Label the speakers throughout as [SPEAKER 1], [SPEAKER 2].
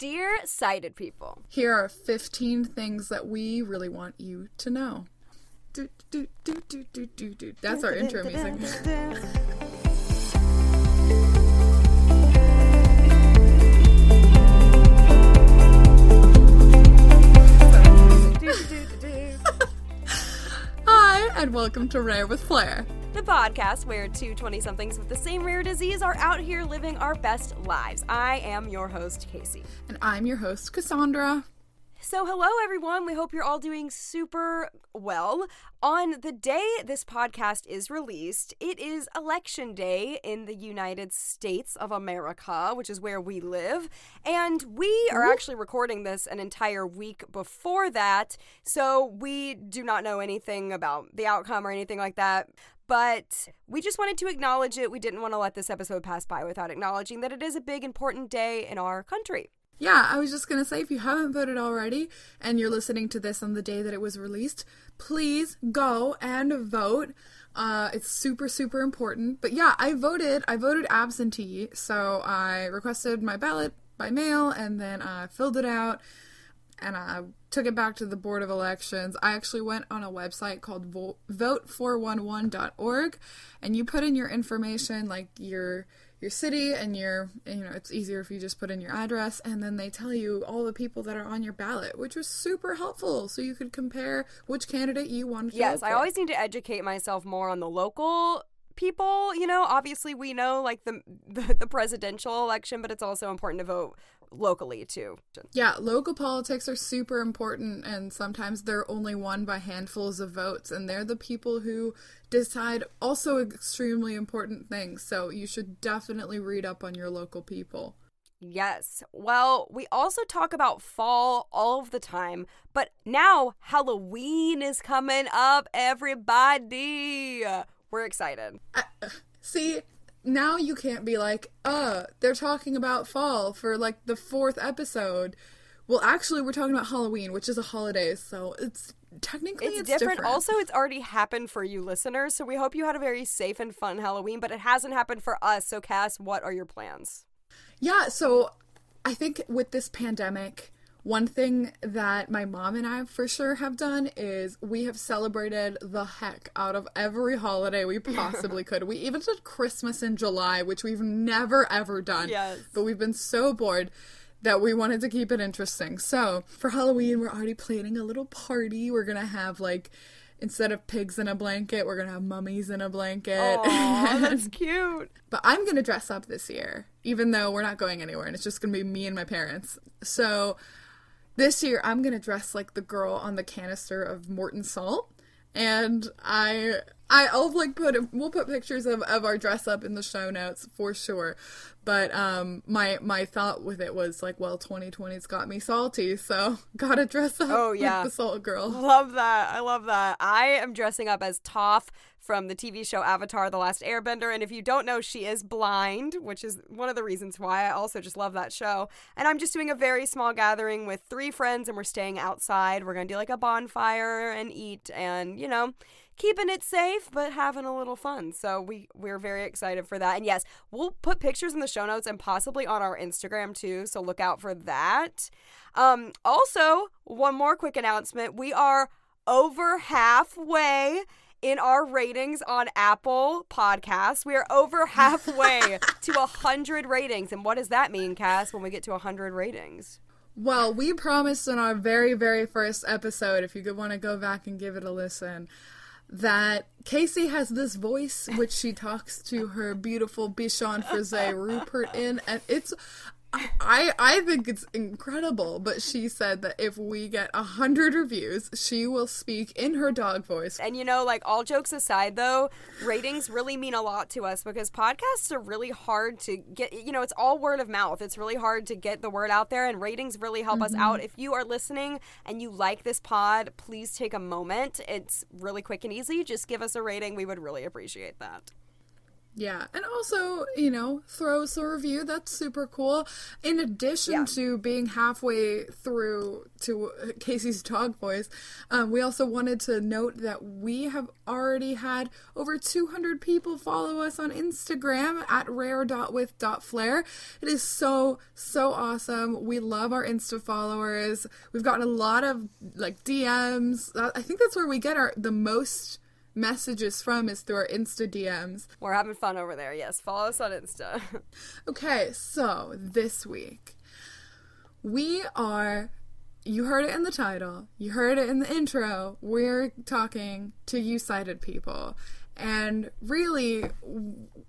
[SPEAKER 1] Dear sighted people,
[SPEAKER 2] Here are 15 things that we really want you to know. Do, do, do, do, do, do, do. That's our intro music. Hi, and welcome to Rare with Flair.
[SPEAKER 1] The podcast where two 20 somethings with the same rare disease are out here living our best lives. I am your host, Casey.
[SPEAKER 2] And I'm your host, Cassandra.
[SPEAKER 1] So, hello everyone. We hope you're all doing super well. On the day this podcast is released, it is election day in the United States of America, which is where we live. And we are actually recording this an entire week before that. So, we do not know anything about the outcome or anything like that. But we just wanted to acknowledge it. We didn't want to let this episode pass by without acknowledging that it is a big, important day in our country.
[SPEAKER 2] Yeah, I was just going to say if you haven't voted already and you're listening to this on the day that it was released, please go and vote. Uh, it's super, super important. But yeah, I voted. I voted absentee. So I requested my ballot by mail and then I filled it out and I took it back to the Board of Elections. I actually went on a website called vo- vote411.org and you put in your information like your your city and your you know it's easier if you just put in your address and then they tell you all the people that are on your ballot which was super helpful. So you could compare which candidate you wanted to
[SPEAKER 1] Yes, I always need to educate myself more on the local people. You know, obviously we know like the the, the presidential election, but it's also important to vote locally too.
[SPEAKER 2] Yeah, local politics are super important, and sometimes they're only won by handfuls of votes, and they're the people who decide also extremely important things. So you should definitely read up on your local people.
[SPEAKER 1] Yes. Well, we also talk about fall all of the time, but now Halloween is coming up, everybody. We're excited.
[SPEAKER 2] See, now you can't be like, uh, they're talking about fall for like the fourth episode. Well, actually, we're talking about Halloween, which is a holiday, so it's technically
[SPEAKER 1] It's,
[SPEAKER 2] it's,
[SPEAKER 1] different. Also, it's already happened for you listeners, so we hope you had a very safe and fun Halloween, but it hasn't happened for us. So, Cass, what are your plans?
[SPEAKER 2] Yeah, so I think with this pandemic, one thing that my mom and I for sure have done is we have celebrated the heck out of every holiday we possibly could. We even did Christmas in July, which we've never ever done.
[SPEAKER 1] Yes.
[SPEAKER 2] But we've been so bored that we wanted to keep it interesting. So for Halloween, we're already planning a little party. We're gonna have like instead of pigs in a blanket, we're gonna have mummies in a blanket.
[SPEAKER 1] Aw, that's cute.
[SPEAKER 2] But I'm gonna dress up this year, even though we're not going anywhere, and it's just gonna be me and my parents. So this year, I'm gonna dress like the girl on the canister of Morton salt, and I. I, I'll like put we'll put pictures of, of our dress up in the show notes for sure, but um my my thought with it was like well 2020's got me salty so gotta dress up
[SPEAKER 1] Oh, yeah.
[SPEAKER 2] like the salt girl.
[SPEAKER 1] Love that. I love that. I am dressing up as Toph from the TV show Avatar The Last Airbender. And if you don't know, she is blind, which is one of the reasons why I also just love that show. And I'm just doing a very small gathering with three friends, and we're staying outside. We're going to do like a bonfire and eat and, you know, keeping it safe but having a little fun so we we're very excited for that and yes we'll put pictures in the show notes and possibly on our instagram too so look out for that um also one more quick announcement we are over halfway in our ratings on Apple Podcasts. We are over halfway to 100 ratings. And what does that mean, Cass, when we get to 100 ratings?
[SPEAKER 2] Well, we promised in our very, very first episode, if you could want to go back and give it a listen, that Casey has this voice which she talks to her beautiful Bichon Frise Rupert in, and it's. I I think it's incredible, but she said that if we get a hundred reviews, she will speak in her dog voice.
[SPEAKER 1] And you know, like all jokes aside, though, ratings really mean a lot to us because podcasts are really hard to get. You know, it's all word of mouth. It's really hard to get the word out there, and ratings really help us out. Mm-hmm. If you are listening and you like this pod, please take a moment. It's really quick and easy. Just give us a rating. We would really appreciate that.
[SPEAKER 2] Yeah, and also, you know, throw us a review. That's super cool. In addition
[SPEAKER 1] Yeah.
[SPEAKER 2] to being halfway through to Casey's dog voice, um, we also wanted to note that we have already had over 200 people follow us on Instagram at rare.with.flair. It is so, so awesome. We love our Insta followers. We've gotten a lot of like DMs. Uh, I think that's where we get our the most messages from is through our Insta DMs.
[SPEAKER 1] We're having fun over there. Yes, follow us on Insta.
[SPEAKER 2] Okay, so this week we are. You heard it in the title, you heard it in the intro. We're talking to you sighted people. And really,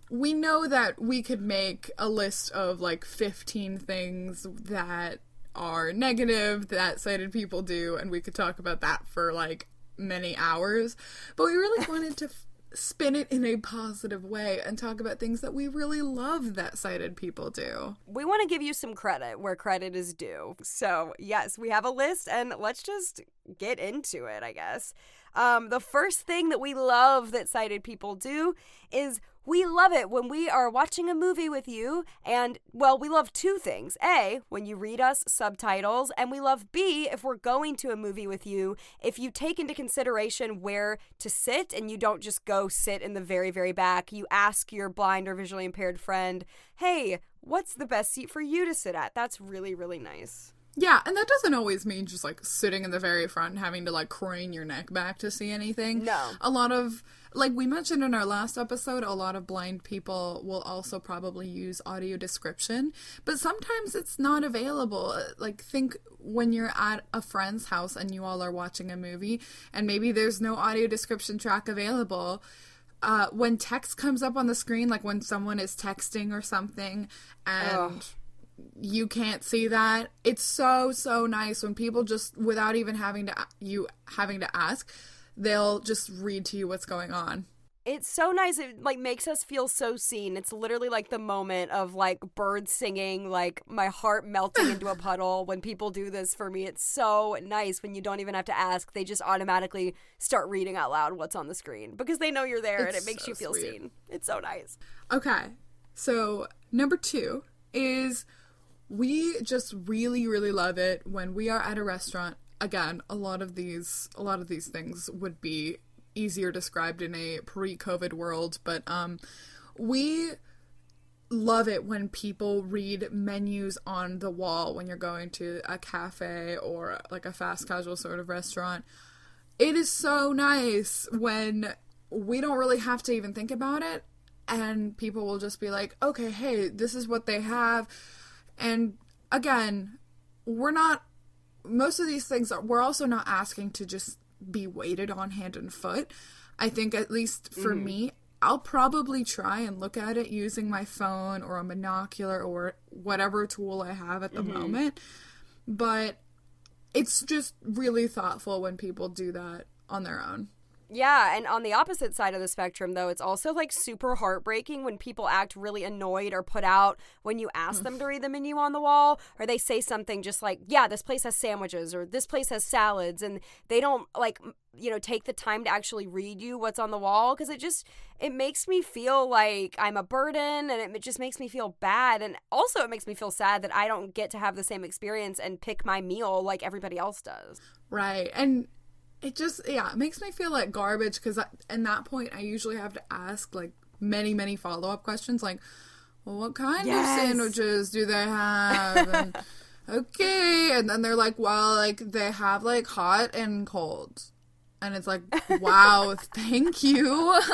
[SPEAKER 2] we know that we could make a list of like 15 things that are negative that sighted people do, and we could talk about that for like many hours. But we really wanted to spin it in a positive way and talk about things that we really love that sighted people do.
[SPEAKER 1] we want to give you some credit where credit is due. So, yes, we have a list and let's just get into it, I guess. Um, the first thing that we love that sighted people do is we love it when we are watching a movie with you. And, well, we love two things. A, when you read us subtitles. And we love B, if we're going to a movie with you, if you take into consideration where to sit and you don't just go sit in the very, very back, you ask your blind or visually impaired friend, hey, what's the best seat for you to sit at? That's really, really nice.
[SPEAKER 2] Yeah, and that doesn't always mean just like sitting in the very front and having to like crane your neck back to see anything.
[SPEAKER 1] No.
[SPEAKER 2] A lot of, like we mentioned in our last episode, a lot of blind people will also probably use audio description, but sometimes it's not available. Like, think when you're at a friend's house and you all are watching a movie and maybe there's no audio description track available. Uh, when text comes up on the screen, like when someone is texting or something, and
[SPEAKER 1] Ugh.
[SPEAKER 2] You can't see that. It's so so nice when people just without even having to you having to ask, they'll just read to you what's going on.
[SPEAKER 1] It's so nice. It like makes us feel so seen. It's literally like the moment of like birds singing, like my heart melting into a puddle when people do this for me. It's so nice when you don't even have to ask. They just automatically start reading out loud what's on the screen because they know you're there and it makes
[SPEAKER 2] so
[SPEAKER 1] you feel
[SPEAKER 2] sweet.
[SPEAKER 1] seen. It's so nice.
[SPEAKER 2] Okay. So, number 2 is we just really really love it when we are at a restaurant. Again, a lot of these a lot of these things would be easier described in a pre-COVID world, but um we love it when people read menus on the wall when you're going to a cafe or like a fast casual sort of restaurant. It is so nice when we don't really have to even think about it and people will just be like, "Okay, hey, this is what they have." And again, we're not most of these things are we're also not asking to just be waited on hand and foot. I think at least for mm-hmm. me, I'll probably try and look at it using my phone or a monocular or whatever tool I have at the mm-hmm. moment. But it's just really thoughtful when people do that on their own.
[SPEAKER 1] Yeah, and on the opposite side of the spectrum, though, it's also like super heartbreaking when people act really annoyed or put out when you ask them to read the menu on the wall, or they say something just like, yeah, this place has sandwiches, or this place has salads, and they don't like, you know, take the time to actually read you what's on the wall because it just, it makes me feel like I'm a burden and it just makes me feel bad. And also, it makes me feel sad that I don't get to have the same experience and pick my meal like everybody else does.
[SPEAKER 2] Right. And it just, yeah, it makes me feel like garbage because in that point, I usually have to ask like many, many follow up questions like, well, what kind
[SPEAKER 1] Yes.
[SPEAKER 2] of sandwiches do they have? And, okay. And then they're like, well, like they have like hot and cold. And it's like, wow, thank you.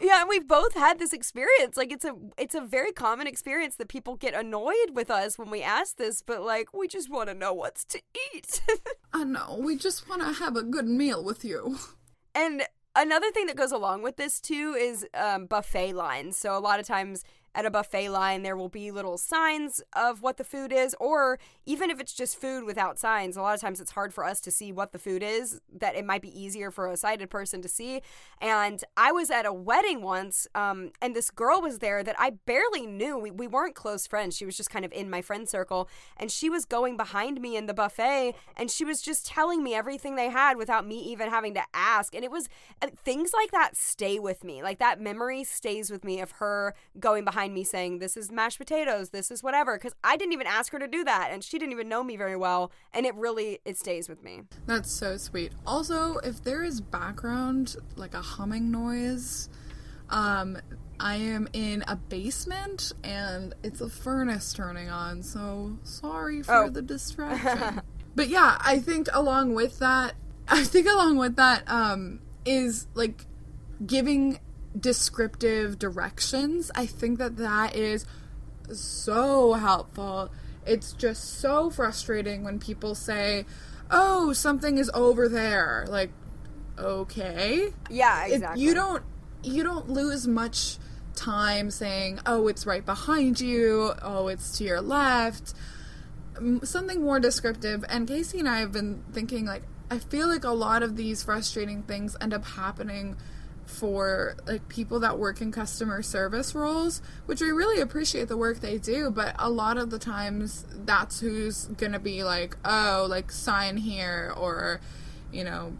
[SPEAKER 1] Yeah, and we've both had this experience. Like it's a it's a very common experience that people get annoyed with us when we ask this, but like we just want to know what's to eat.
[SPEAKER 2] I know, we just want to have a good meal with you.
[SPEAKER 1] and another thing that goes along with this too is um, buffet lines. So a lot of times at a buffet line, there will be little signs of what the food is, or even if it's just food without signs, a lot of times it's hard for us to see what the food is, that it might be easier for a sighted person to see. And I was at a wedding once, um, and this girl was there that I barely knew. We, we weren't close friends. She was just kind of in my friend circle, and she was going behind me in the buffet, and she was just telling me everything they had without me even having to ask. And it was things like that stay with me. Like that memory stays with me of her going behind me saying, This is mashed potatoes, this is whatever. Because I didn't even ask her to do that and she didn't even know me very well. And it really it stays with me.
[SPEAKER 2] That's so sweet. Also, if there is background, like a humming noise, um, I am in a basement and it's a furnace turning on, so sorry for
[SPEAKER 1] Oh.
[SPEAKER 2] the distraction. but yeah, I think along with that, I think along with that um, is like giving descriptive directions. I think that that is so helpful. It's just so frustrating when people say, "Oh, something is over there." Like, okay,
[SPEAKER 1] Yeah,
[SPEAKER 2] It-
[SPEAKER 1] exactly.
[SPEAKER 2] you don't you don't lose much time saying, "Oh, it's right behind you." "Oh, it's to your left." Something more descriptive. And Casey and I have been thinking like I feel like a lot of these frustrating things end up happening for like people that work in customer service roles, which we really appreciate the work they do, but a lot of the times that's who's going to be like, "Oh, like sign here" or you know,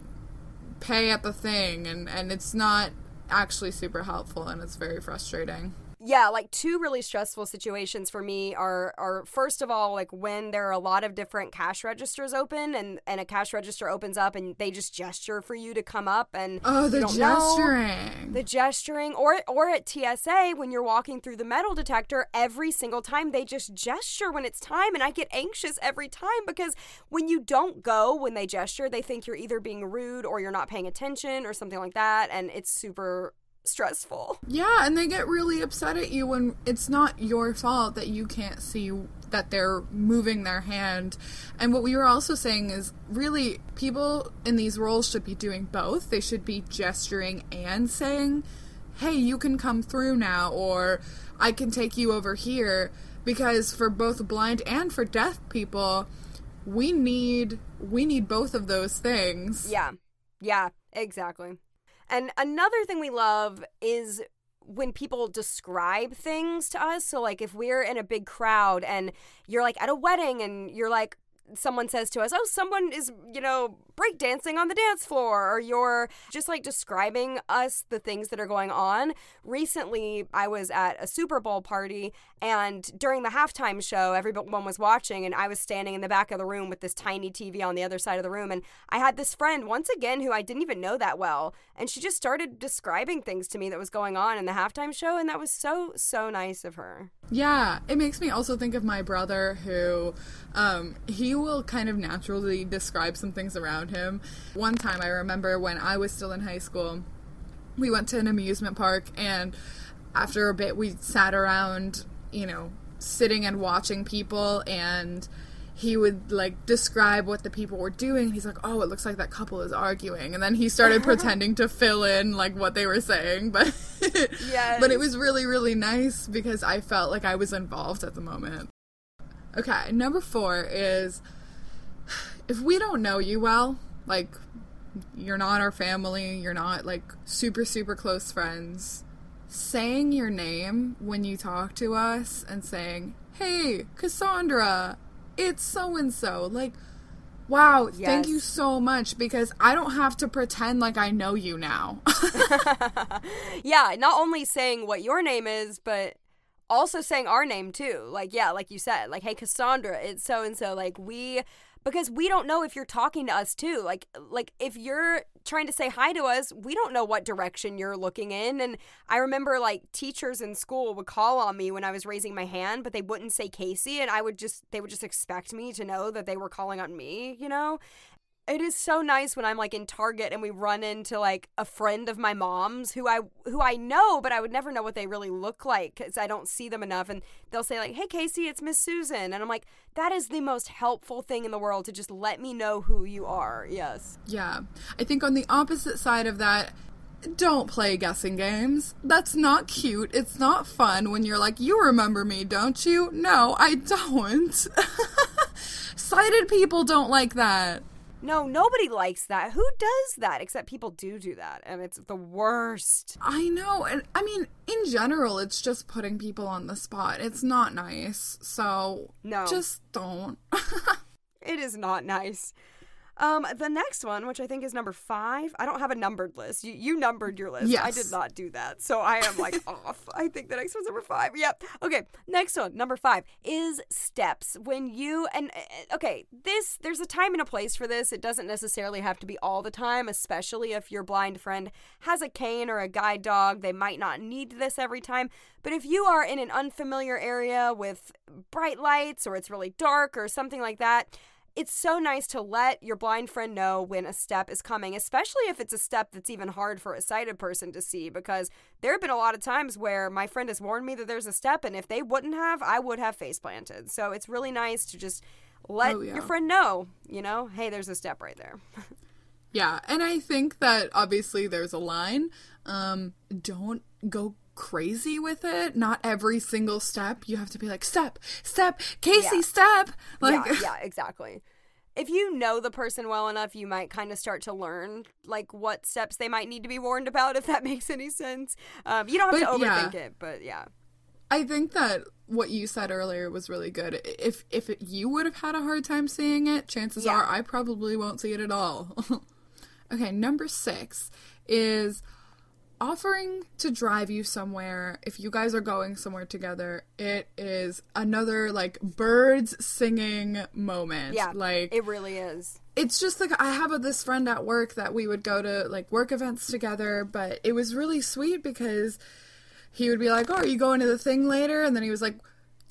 [SPEAKER 2] pay at the thing and and it's not actually super helpful and it's very frustrating.
[SPEAKER 1] Yeah, like two really stressful situations for me are are first of all like when there are a lot of different cash registers open and and a cash register opens up and they just gesture for you to come up and
[SPEAKER 2] Oh, the
[SPEAKER 1] don't know.
[SPEAKER 2] gesturing.
[SPEAKER 1] the gesturing or or at TSA when you're walking through the metal detector every single time they just gesture when it's time and I get anxious every time because when you don't go when they gesture they think you're either being rude or you're not paying attention or something like that and it's super stressful.
[SPEAKER 2] yeah, and they get really upset at you when it's not your fault that you can't see that they're moving their hand. And what we were also saying is really people in these roles should be doing both. They should be gesturing and saying, "Hey, you can come through now," or "I can take you over here." Because for both blind and for deaf people, we need we need both of those things.
[SPEAKER 1] Yeah. Yeah, exactly. And another thing we love is when people describe things to us. So, like, if we're in a big crowd and you're like at a wedding and you're like, someone says to us, Oh, someone is, you know, breakdancing on the dance floor, or you're just like describing us the things that are going on. Recently, I was at a Super Bowl party, and during the halftime show, everyone was watching, and I was standing in the back of the room with this tiny TV on the other side of the room. And I had this friend, once again, who I didn't even know that well, and she just started describing things to me that was going on in the halftime show, and that was so, so nice of her.
[SPEAKER 2] Yeah, it makes me also think of my brother who um, he will kind of naturally describe some things around him. One time I remember when I was still in high school, we went to an amusement park and after a bit we sat around, you know, sitting and watching people and he would like describe what the people were doing. He's like, "Oh, it looks like that couple is arguing," and then he started pretending to fill in like what they were saying. But
[SPEAKER 1] Yes.
[SPEAKER 2] but it was really really nice because I felt like I was involved at the moment. Okay, number four is if we don't know you well, like you're not our family, you're not like super super close friends. Saying your name when you talk to us and saying, "Hey, Cassandra, it's so and so." Like, wow, thank you so much because I don't have to pretend like I know you now.
[SPEAKER 1] yeah, not only saying what your name is, but also saying our name too. Like, yeah, like you said, like, hey, Cassandra, it's so and so. Like, we, because we don't know if you're talking to us too. Like, like if you're trying to say hi to us, we don't know what direction you're looking in. And I remember like teachers in school would call on me when I was raising my hand, but they wouldn't say Casey, and I would just, they would just expect me to know that they were calling on me, you know? It is so nice when I'm like in Target and we run into like a friend of my mom's who I who I know, but I would never know what they really look like because I don't see them enough. And they'll say like, "Hey, Casey, it's Miss Susan," and I'm like, "That is the most helpful thing in the world to just let me know who you are." Yes.
[SPEAKER 2] Yeah. I think on the opposite side of that, don't play guessing games. That's not cute. It's not fun when you're like, you remember me, don't you? No, I don't. Sighted people don't like that.
[SPEAKER 1] No, nobody likes that. Who does that? Except people do do that, and it's the worst.
[SPEAKER 2] I know. And I mean, in general, it's just putting people on the spot. It's not nice. So,
[SPEAKER 1] No.
[SPEAKER 2] just don't.
[SPEAKER 1] It is not nice. Um, the next one, which I think is number five, I don't have a numbered list. You you numbered your list.
[SPEAKER 2] Yes.
[SPEAKER 1] I did not do that, so I am like off. I think the next one's number five. Yep. Okay. Next one, number five, is steps. When you and uh, okay, this there's a time and a place for this. It doesn't necessarily have to be all the time, especially if your blind friend has a cane or a guide dog. They might not need this every time. But if you are in an unfamiliar area with bright lights or it's really dark or something like that, it's so nice to let your blind friend know when a step is coming, especially if it's a step that's even hard for a sighted person to see. Because there have been a lot of times where my friend has warned me that there's a step, and if they wouldn't have, I would have face planted. So it's really nice to just let
[SPEAKER 2] Oh, yeah.
[SPEAKER 1] your friend know, you know, hey, there's a step right there.
[SPEAKER 2] Yeah, and I think that obviously there's a line. Um, don't go crazy with it. Not every single step you have to be like step, step, Casey,
[SPEAKER 1] Yeah.
[SPEAKER 2] step. Like
[SPEAKER 1] yeah, yeah, exactly. If you know the person well enough, you might kind of start to learn like what steps they might need to be warned about, if that makes any sense. Um, you don't have
[SPEAKER 2] But,
[SPEAKER 1] to
[SPEAKER 2] yeah.
[SPEAKER 1] overthink it, but yeah.
[SPEAKER 2] I think that what you said earlier was really good. If if it, you would have had a hard time seeing it, chances
[SPEAKER 1] Yeah.
[SPEAKER 2] are I probably won't see it at all. okay, number 6 is offering to drive you somewhere if you guys are going somewhere together. It is another like birds singing moment.
[SPEAKER 1] Yeah,
[SPEAKER 2] like
[SPEAKER 1] it really is.
[SPEAKER 2] it's just like I have a, this friend at work that we would go to like work events together, but it was really sweet because he would be like, "Oh, are you going to the thing later?" And then he was like,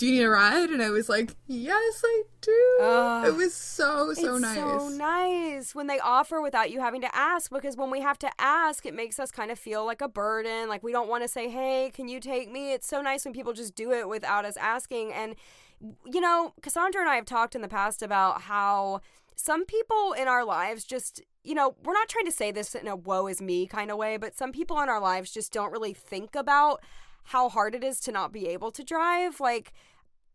[SPEAKER 2] "Do you need a ride?" And I was like, "Yes, I do."
[SPEAKER 1] Ah.
[SPEAKER 2] it was so so nice.
[SPEAKER 1] it's
[SPEAKER 2] nice.
[SPEAKER 1] so nice when they offer without you having to ask because when we have to ask, it makes us kind of feel like a burden. Like we don't want to say, "Hey, can you take me?" It's so nice when people just do it without us asking. And you know, Cassandra and I have talked in the past about how some people in our lives just you know, we're not trying to say this in a woe is me kind of way, but some people in our lives just don't really think about how hard it is to not be able to drive. Like,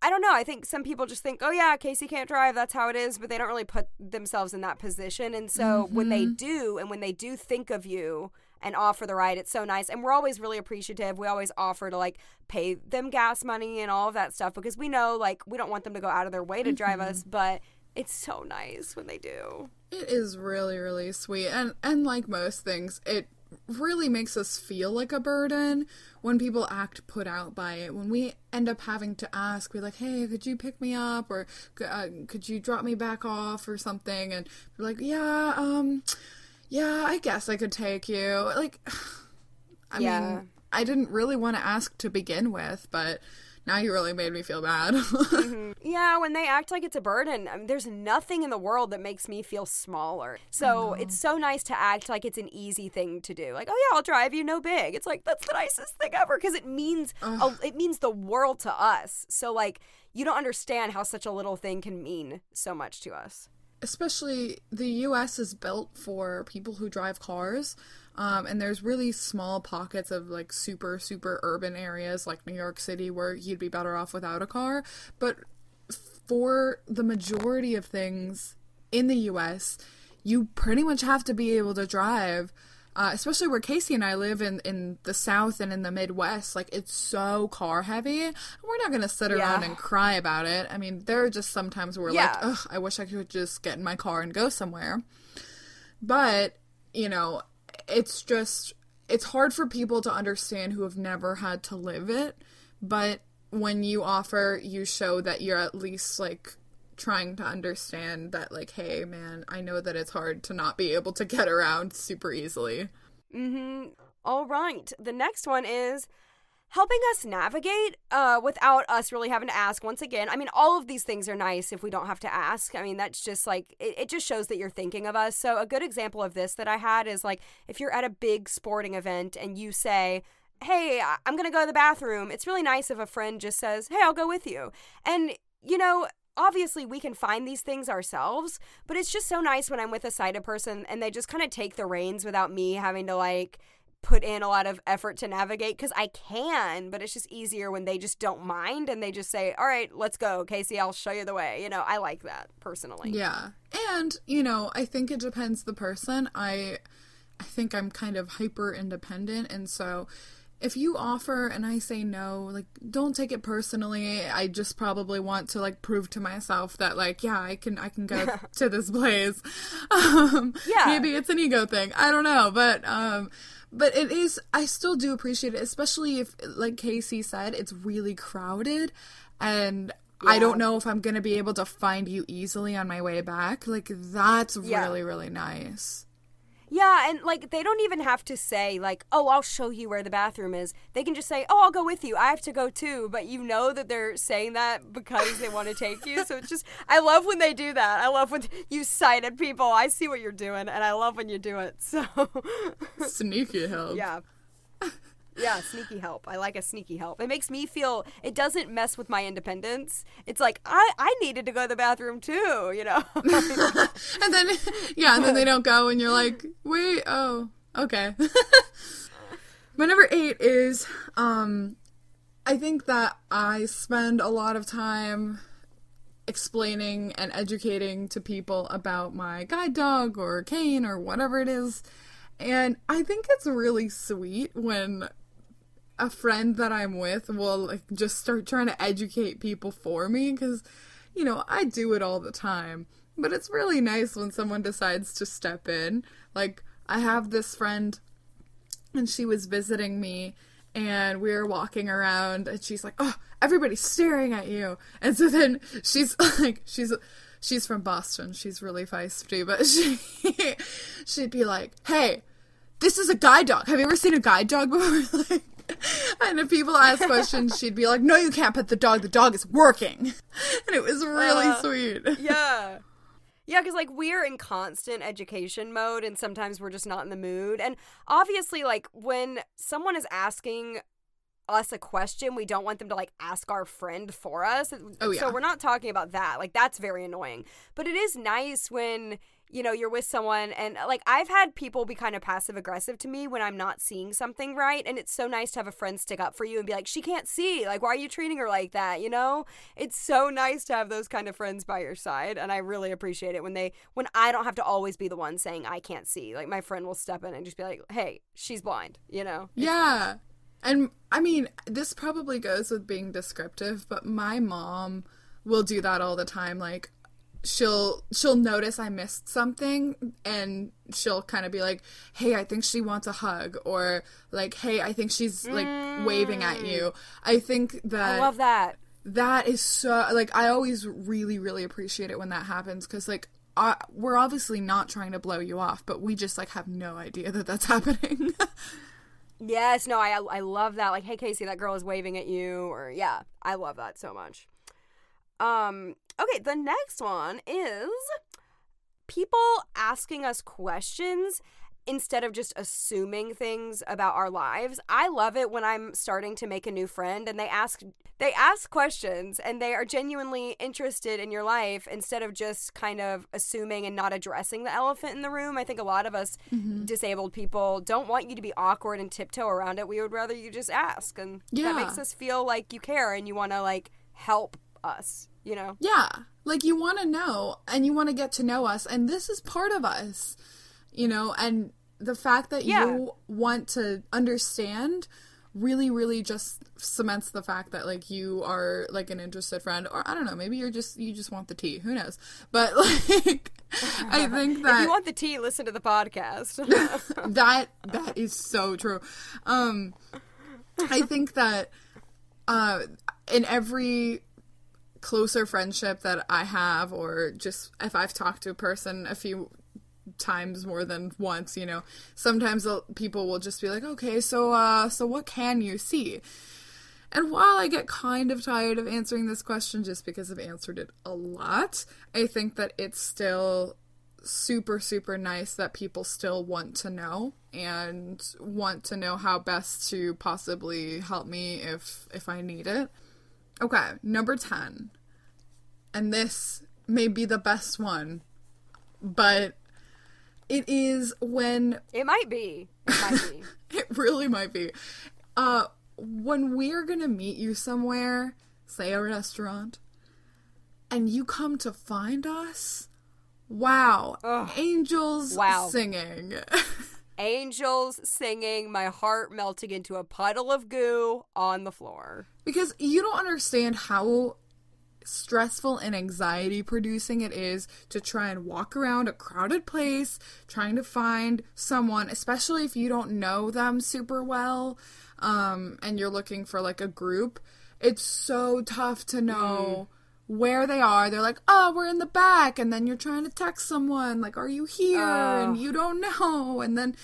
[SPEAKER 1] I don't know. I think some people just think, oh, yeah, Casey can't drive. That's how it is. But they don't really put themselves in that position. And so when they mm-hmm. do, and when they do think of you and offer the ride, it's so nice. And we're always really appreciative. We always offer to like pay them gas money and all of that stuff because we know like we don't want them to go out of their way to drive us. Mm-hmm. But it's so nice when they do.
[SPEAKER 2] It is really really sweet, and and like most things, it really makes us feel like a burden when people act put out by it. When we end up having to ask, we're like, "Hey, could you pick me up?" or uh, "Could you drop me back off?" or something, and we're like, "Yeah, um, yeah, I guess I could take you." Like, I
[SPEAKER 1] Yeah.
[SPEAKER 2] mean, I didn't really want to ask to begin with, but now you really made me feel bad. Mm-hmm.
[SPEAKER 1] Yeah, when they act like it's a burden, I mean, there's nothing in the world that makes me feel smaller. So it's so nice to act like it's an easy thing to do. Like, oh yeah, I'll drive you, no big. It's like that's the nicest thing ever because it means a, it means the world to us. So like, you don't understand how such a little thing can mean so much to us.
[SPEAKER 2] Especially the US is built for people who drive cars. Um, and there's really small pockets of like super, super urban areas like New York City where you'd be better off without a car. But for the majority of things in the US, you pretty much have to be able to drive. Uh, especially where Casey and I live in, in the South and in the Midwest, like it's so car heavy. We're not gonna sit around
[SPEAKER 1] Yeah.
[SPEAKER 2] and cry about it. I mean, there are just sometimes where we're
[SPEAKER 1] Yeah.
[SPEAKER 2] like, ugh, I wish I could just get in my car and go somewhere. But, you know, it's just, it's hard for people to understand who have never had to live it. But when you offer, you show that you're at least like trying to understand that, like, hey, man, I know that it's hard to not be able to get around super easily.
[SPEAKER 1] Mm-hmm. All right. The next one is helping us navigate uh, without us really having to ask. Once again, I mean, all of these things are nice if we don't have to ask. I mean, that's just like, it, it just shows that you're thinking of us. So, a good example of this that I had is like if you're at a big sporting event and you say, Hey, I'm to go to the bathroom. It's really nice if a friend just says, Hey, I'll go with you. And, you know, obviously we can find these things ourselves, but it's just so nice when I'm with a sighted person and they just kind of take the reins without me having to like put in a lot of effort to navigate because I can, but it's just easier when they just don't mind and they just say, "All right, let's go, Casey. I'll show you the way." You know, I like that personally.
[SPEAKER 2] Yeah, and you know, I think it depends the person. I, I think I'm kind of hyper independent, and so if you offer and I say no, like don't take it personally. I just probably want to like prove to myself that like yeah, I can I can go to this place. Um,
[SPEAKER 1] Yeah.
[SPEAKER 2] maybe it's an ego thing. I don't know, but um but it is I still do appreciate it, especially if like Casey said, it's really crowded and I don't know if I'm going to be able to find you easily on my way back. Like that's
[SPEAKER 1] Yeah.
[SPEAKER 2] really really nice.
[SPEAKER 1] Yeah, and like they don't even have to say like, "Oh, I'll show you where the bathroom is." They can just say, "Oh, I'll go with you. I have to go too." But you know that they're saying that because they want to take you. So it's just I love when they do that. I love when you sighted people. I see what you're doing and I love when you do it. So
[SPEAKER 2] Sneaky help.
[SPEAKER 1] yeah. Yeah, sneaky help. I like a sneaky help. It makes me feel it doesn't mess with my independence. It's like I I needed to go to the bathroom too, you know.
[SPEAKER 2] and then yeah, and then they don't go, and you're like, wait, oh, okay. My number eight is, um, I think that I spend a lot of time explaining and educating to people about my guide dog or cane or whatever it is. And I think it's really sweet when a friend that I'm with will like just start trying to educate people for me because you know, I do it all the time. But it's really nice when someone decides to step in. Like I have this friend and she was visiting me and we were walking around and she's like, "Oh, everybody's staring at you." And so then she's like she's she's from Boston. She's really feisty, but she she'd be like, "Hey, this is a guide dog. Have you ever seen a guide dog before?" like, and if people ask questions, she'd be like, "No, you can't pet the dog. The dog is working." And it was really
[SPEAKER 1] Uh,
[SPEAKER 2] sweet.
[SPEAKER 1] yeah. Yeah, because like we're in constant education mode and sometimes we're just not in the mood. And obviously, like when someone is asking us a question, we don't want them to like ask our friend for us.
[SPEAKER 2] Oh, yeah.
[SPEAKER 1] So we're not talking about that. Like that's very annoying. But it is nice when you know you're with someone and uh, like I've had people be kind of passive aggressive to me when I'm not seeing something right and it's so nice to have a friend stick up for you and be like she can't see like why are you treating her like that you know it's so nice to have those kind of friends by your side and I really appreciate it when they when I don't have to always be the one saying I can't see like my friend will step in and just be like hey she's blind you know
[SPEAKER 2] Yeah. And I mean, this probably goes with being descriptive, but my mom will do that all the time. Like she'll she'll notice I missed something and she'll kind of be like, "Hey, I think she wants a hug," or like, "Hey, I think she's like waving at you." I think that
[SPEAKER 1] I love that
[SPEAKER 2] that is so like I always really really appreciate it when that happens cuz like I, we're obviously not trying to blow you off, but we just like have no idea that that's happening.
[SPEAKER 1] Yes, no, I I love that. Like, hey Casey, that girl is waving at you, or yeah, I love that so much. Um, okay, the next one is people asking us questions instead of just assuming things about our lives. I love it when I'm starting to make a new friend and they ask they ask questions and they are genuinely interested in your life instead of just kind of assuming and not addressing the elephant in the room. I think a lot of us mm-hmm. disabled people don't want you to be awkward and tiptoe around it. We would rather you just ask and
[SPEAKER 2] Yeah.
[SPEAKER 1] that makes us feel like you care and you want to like help us, you know.
[SPEAKER 2] Yeah. Like you want to know and you want to get to know us and this is part of us. You know, and the fact that
[SPEAKER 1] Yeah.
[SPEAKER 2] you want to understand really really just cements the fact that like you are like an interested friend or I don't know, maybe you're just you just want the tea, who knows. But like I think that If
[SPEAKER 1] you want the tea, listen to the podcast.
[SPEAKER 2] that that is so true. Um I think that uh in every closer friendship that I have or just if I've talked to a person a few times more than once, you know, sometimes people will just be like, "Okay, so uh so what can you see?" And while I get kind of tired of answering this question just because I've answered it a lot, I think that it's still super super nice that people still want to know and want to know how best to possibly help me if if I need it. Okay, number 10. And this may be the best one, but It is when
[SPEAKER 1] It might be. It might be.
[SPEAKER 2] it really might be. Uh when we're gonna meet you somewhere, say a restaurant, and you come to find us, wow.
[SPEAKER 1] Ugh.
[SPEAKER 2] Angels
[SPEAKER 1] Wow.
[SPEAKER 2] singing.
[SPEAKER 1] Angels singing, my heart melting into a puddle of goo on the floor.
[SPEAKER 2] because you don't understand how stressful and anxiety producing it is to try and walk around a crowded place trying to find someone especially if you don't know them super well um, and you're looking for like a group. It's so tough to know where they are. They're like oh we're in the back and then you're trying to text someone like are you here?
[SPEAKER 1] Oh.
[SPEAKER 2] and you don't know. And then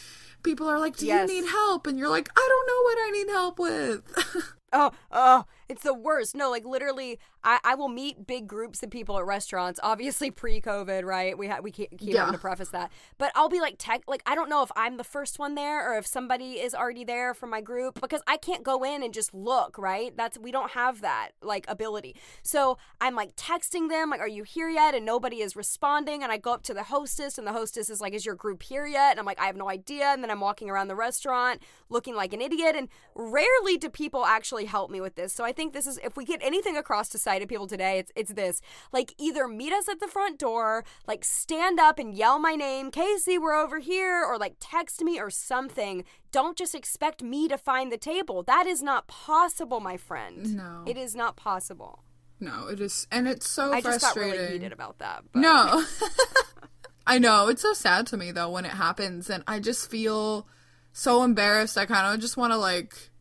[SPEAKER 2] people are like do
[SPEAKER 1] Yes.
[SPEAKER 2] you need help? And you're like i don't know what i need help with.
[SPEAKER 1] Oh, oh, it's the worst. No, like literally, I, I will meet big groups of people at restaurants. Obviously, pre-COVID, right? We ha- we keep, keep
[SPEAKER 2] Yeah.
[SPEAKER 1] having to preface that, but I'll be like tech. Like I don't know if I'm the first one there or if somebody is already there from my group because I can't go in and just look. Right? That's we don't have that like ability. So I'm like texting them, like, "Are you here yet?" And nobody is responding. And I go up to the hostess, and the hostess is like, "Is your group here yet?" And I'm like, "I have no idea." And then I'm walking around the restaurant looking like an idiot. And rarely do people actually help me with this. So I think this is if we get anything across to sighted people today, it's it's this. Like either meet us at the front door, like stand up and yell my name, Casey, we're over here, or like text me or something. Don't just expect me to find the table. That is not possible, my friend.
[SPEAKER 2] No.
[SPEAKER 1] It is not possible.
[SPEAKER 2] No, it is, and it's so
[SPEAKER 1] I just got really heated about that. But.
[SPEAKER 2] No, I know it's so sad to me though when it happens, and I just feel so embarrassed. I kind of just want to like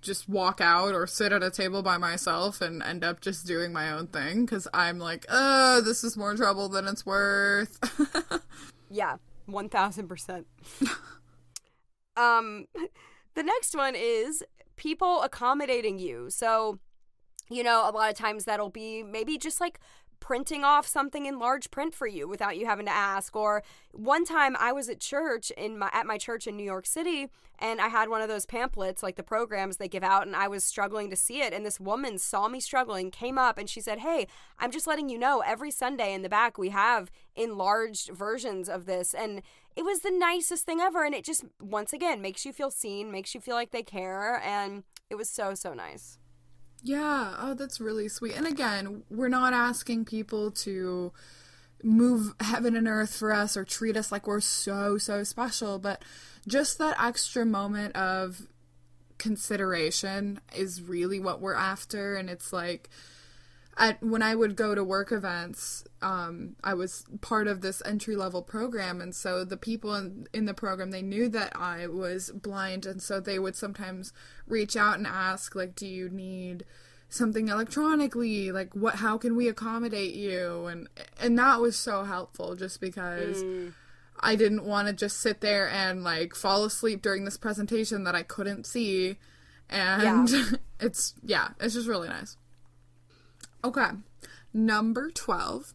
[SPEAKER 2] just walk out or sit at a table by myself and end up just doing my own thing because I'm like, oh, this is more trouble than it's worth.
[SPEAKER 1] Yeah, one thousand percent. Um, the next one is people accommodating you. So, you know, a lot of times that'll be maybe just like printing off something in large print for you without you having to ask. Or one time I was at church in my at my church in New York City and I had one of those pamphlets like the programs they give out and I was struggling to see it. And this woman saw me struggling came up and she said hey I'm just letting you know every Sunday in the back we have enlarged versions of this. And it was the nicest thing ever and it just once again makes you feel seen makes you feel like they care and it was so so nice
[SPEAKER 2] Yeah, oh, that's really sweet. And again, we're not asking people to move heaven and earth for us or treat us like we're so, so special, but just that extra moment of consideration is really what we're after. And it's like, at when I would go to work events, um, I was part of this entry level program, and so the people in, in the program they knew that I was blind, and so they would sometimes reach out and ask, like, "Do you need something electronically? Like, what? How can we accommodate you?" And and that was so helpful, just because. I didn't want to just sit there and like fall asleep during this presentation that I couldn't see. And it's, yeah, it's just really nice. Okay. Number 12.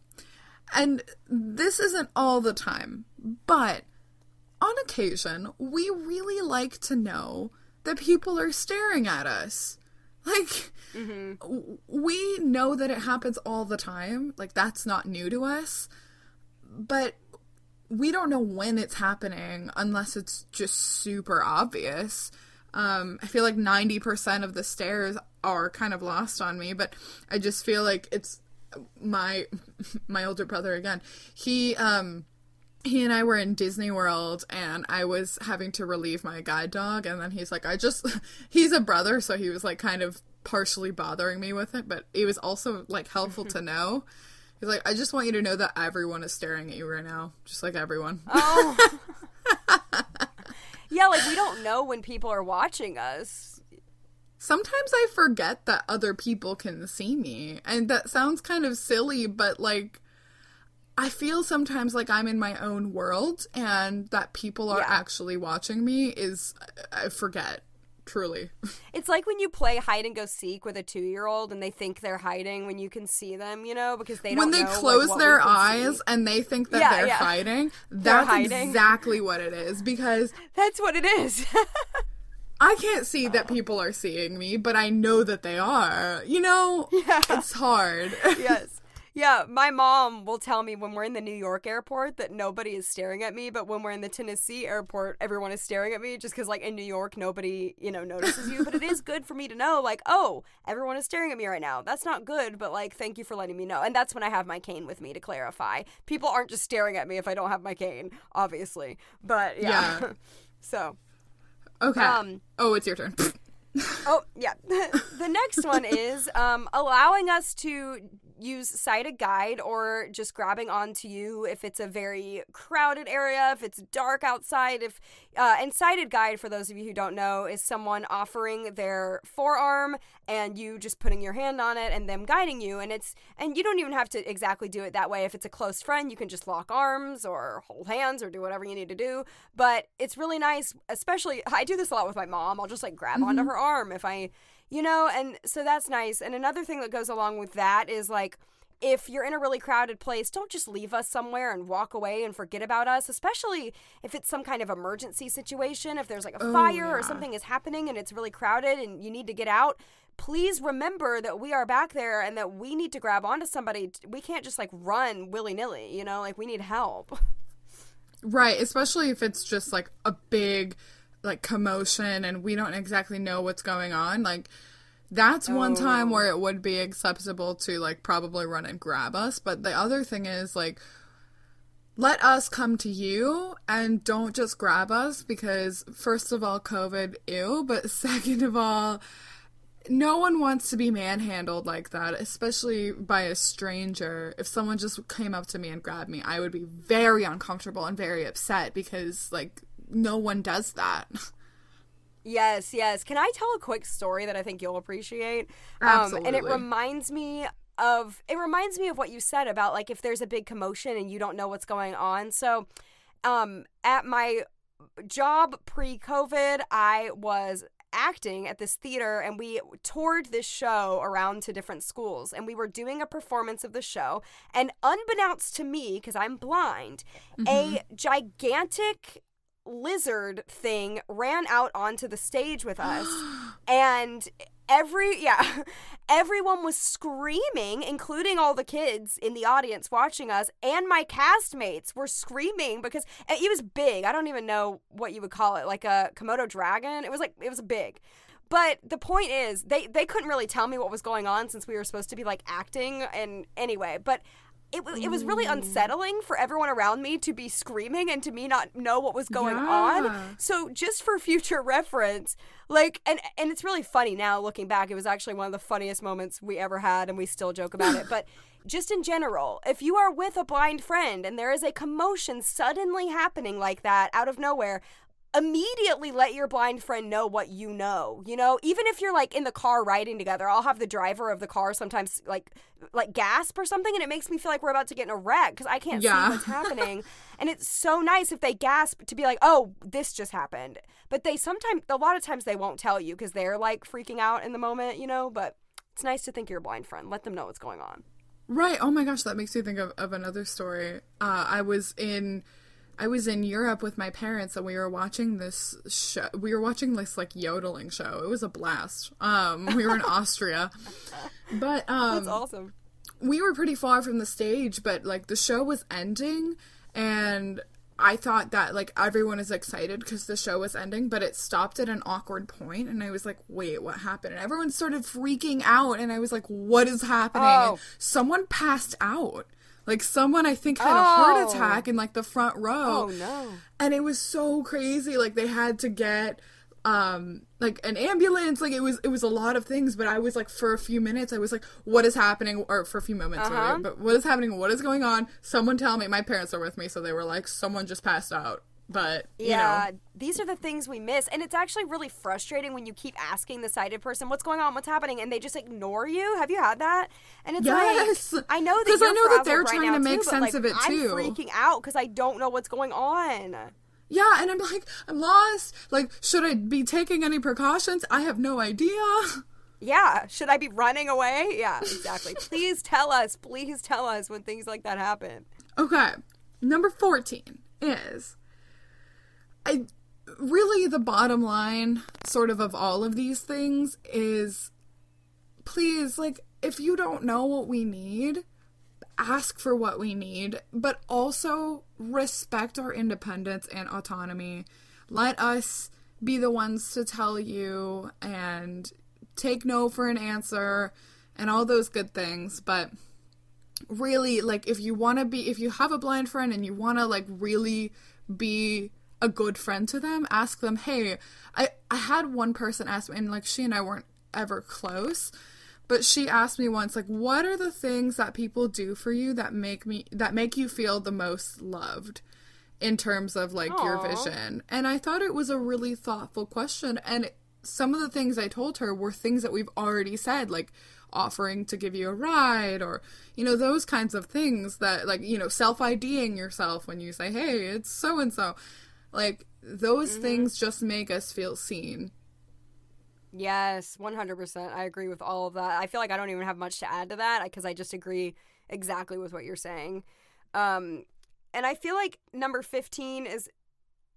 [SPEAKER 2] And this isn't all the time, but on occasion, we really like to know that people are staring at us. Like, w- we know that it happens all the time. Like, that's not new to us. But we don't know when it's happening unless it's just super obvious. Um, I feel like 90% of the stares are kind of lost on me, but I just feel like it's my my older brother again. He um he and I were in Disney World and I was having to relieve my guide dog and then he's like I just he's a brother so he was like kind of partially bothering me with it but it was also like helpful to know. He's like I just want you to know that everyone is staring at you right now just like everyone.
[SPEAKER 1] Oh. Yeah, like we don't know when people are watching us.
[SPEAKER 2] Sometimes I forget that other people can see me and that sounds kind of silly but like I feel sometimes like I'm in my own world and that people are
[SPEAKER 1] Yeah.
[SPEAKER 2] actually watching me is I forget truly.
[SPEAKER 1] It's like when you play hide and go seek with a two year old and they think they're hiding when you can see them, you know, because they don't
[SPEAKER 2] when they
[SPEAKER 1] know,
[SPEAKER 2] close
[SPEAKER 1] what
[SPEAKER 2] their eyes
[SPEAKER 1] see.
[SPEAKER 2] and they think that
[SPEAKER 1] Yeah,
[SPEAKER 2] they're
[SPEAKER 1] yeah.
[SPEAKER 2] fighting, that's
[SPEAKER 1] hiding.
[SPEAKER 2] exactly what it is because
[SPEAKER 1] That's what it is.
[SPEAKER 2] I can't see that people are seeing me, but I know that they are. You know,
[SPEAKER 1] Yeah.
[SPEAKER 2] it's hard.
[SPEAKER 1] yes. Yeah, my mom will tell me when we're in the New York airport that nobody is staring at me, but when we're in the Tennessee airport, everyone is staring at me just because, like, in New York, nobody, you know, notices you. but it is good for me to know, like, oh, everyone is staring at me right now. That's not good, but, like, thank you for letting me know. And that's when I have my cane with me to clarify. People aren't just staring at me if I don't have my cane, obviously. But, yeah.
[SPEAKER 2] Yeah.
[SPEAKER 1] so,
[SPEAKER 2] Okay.
[SPEAKER 1] Um,
[SPEAKER 2] oh, it's your turn.
[SPEAKER 1] Oh, yeah. the next one is um, allowing us to use sighted guide or just grabbing onto you if it's a very crowded area, if it's dark outside. If uh, and sighted guide, for those of you who don't know, is someone offering their forearm and you just putting your hand on it and them guiding you. And it's and you don't even have to exactly do it that way. If it's a close friend, you can just lock arms or hold hands or do whatever you need to do. But it's really nice, especially I do this a lot with my mom. I'll just like grab onto her arm if I you know, and so that's nice. And another thing that goes along with that is like if you're in a really crowded place, don't just leave us somewhere and walk away and forget about us, especially if it's some kind of emergency situation, if there's like a
[SPEAKER 2] Oh,
[SPEAKER 1] fire or something is happening and it's really crowded and you need to get out. Please remember that we are back there and that we need to grab onto somebody. We can't just like run willy nilly, you know, like we need help.
[SPEAKER 2] Right, especially if it's just like a big like commotion and we don't exactly know what's going on. Like that's one time
[SPEAKER 1] Oh.
[SPEAKER 2] where it would be acceptable to like probably run and grab us, but the other thing is like let us come to you and don't just grab us because first of all covid ew but second of all no one wants to be manhandled like that, especially by a stranger. If someone just came up to me and grabbed me, I would be very uncomfortable and very upset because, like, no one does that.
[SPEAKER 1] Yes, yes. Can I tell a quick story that I think you'll appreciate? Um, and it reminds me of it reminds me of what you said about like if there's a big commotion and you don't know what's going on. So, um, at my job pre-COVID, I was acting at this theater and we toured this show around to different schools and we were doing a performance of the show and unbeknownst to me because I'm blind, a gigantic lizard thing ran out onto the stage with us. And every yeah everyone was screaming including all the kids in the audience watching us. And my castmates were screaming because eh, it was big. I don't even know what you would call it like a komodo dragon. It was like it was big. But the point is they they couldn't really tell me what was going on since we were supposed to be like acting and anyway. But it, it was really unsettling for everyone around me to be screaming and to me not know what was going on so just for future reference, like and and it's really funny now looking back. It was actually one of the funniest moments we ever had and we still joke about it. But just in general, if you are with a blind friend and there is a commotion suddenly happening like that out of nowhere, immediately let your blind friend know what you know. You know, even if you're like in the car riding together, I'll have the driver of the car sometimes like like gasp or something and it makes me feel like we're about to get in a wreck cuz I can't
[SPEAKER 2] Yeah.
[SPEAKER 1] see what's happening. and it's so nice if they gasp to be like, "Oh, this just happened." But they sometimes a lot of times they won't tell you cuz they're like freaking out in the moment, you know, but it's nice to think you're a blind friend. Let them know what's going on.
[SPEAKER 2] Right. Oh my gosh, that makes me think of, of another story. Uh, I was in I was in Europe with my parents and we were watching this show we were watching this like yodeling show. It was a blast. Um we were in Austria. But um
[SPEAKER 1] That's awesome.
[SPEAKER 2] we were pretty far from the stage, but like the show was ending, and I thought that like everyone is excited because the show was ending, but it stopped at an awkward point, and I was like, "Wait, what happened?" And everyone started freaking out, and I was like, "What is happening?"
[SPEAKER 1] Oh.
[SPEAKER 2] Someone passed out. Like someone I think had a heart
[SPEAKER 1] Oh.
[SPEAKER 2] attack in like the front row.
[SPEAKER 1] Oh no.
[SPEAKER 2] and it was so crazy. Like they had to get um like an ambulance. Like it was it was a lot of things. But i was like for a few minutes i was like what is happening? Or for a few moments
[SPEAKER 1] Uh-huh.
[SPEAKER 2] but what is happening? What is going on? Someone tell me. My parents are with me. So they were like someone just passed out but you
[SPEAKER 1] Yeah,
[SPEAKER 2] know
[SPEAKER 1] these are the things we miss. And it's actually really frustrating when you keep asking the sighted person, what's going on, what's happening, and they just ignore you. Have you had that? And it's
[SPEAKER 2] Yes.
[SPEAKER 1] like, I know that
[SPEAKER 2] 'Cause I know that they're
[SPEAKER 1] right
[SPEAKER 2] trying to make
[SPEAKER 1] too,
[SPEAKER 2] sense
[SPEAKER 1] like,
[SPEAKER 2] of it, too.
[SPEAKER 1] I'm freaking out because I don't know what's going on.
[SPEAKER 2] yeah and i'm like i'm lost like should i be taking any precautions i have no idea
[SPEAKER 1] Yeah, should I be running away? Yeah, exactly. Please tell us. Please tell us when things like that happen.
[SPEAKER 2] Okay. Number 14 is I really the bottom line sort of of all of these things is please like if you don't know what we need ask for what we need, but also respect our independence and autonomy. Let us be the ones to tell you and take no for an answer and all those good things. But really, like, if you want to be, if you have a blind friend and you want to, like, really be a good friend to them, ask them, hey, I, I had one person ask me, and like, she and I weren't ever close but she asked me once like what are the things that people do for you that make me that make you feel the most loved in terms of like Aww. your vision and i thought it was a really thoughtful question and some of the things i told her were things that we've already said like offering to give you a ride or you know those kinds of things that like you know self IDing yourself when you say hey it's so and so like those mm-hmm. things just make us feel seen
[SPEAKER 1] Yes, 100%. I agree with all of that. I feel like I don't even have much to add to that because I just agree exactly with what you're saying. Um, and I feel like number 15 is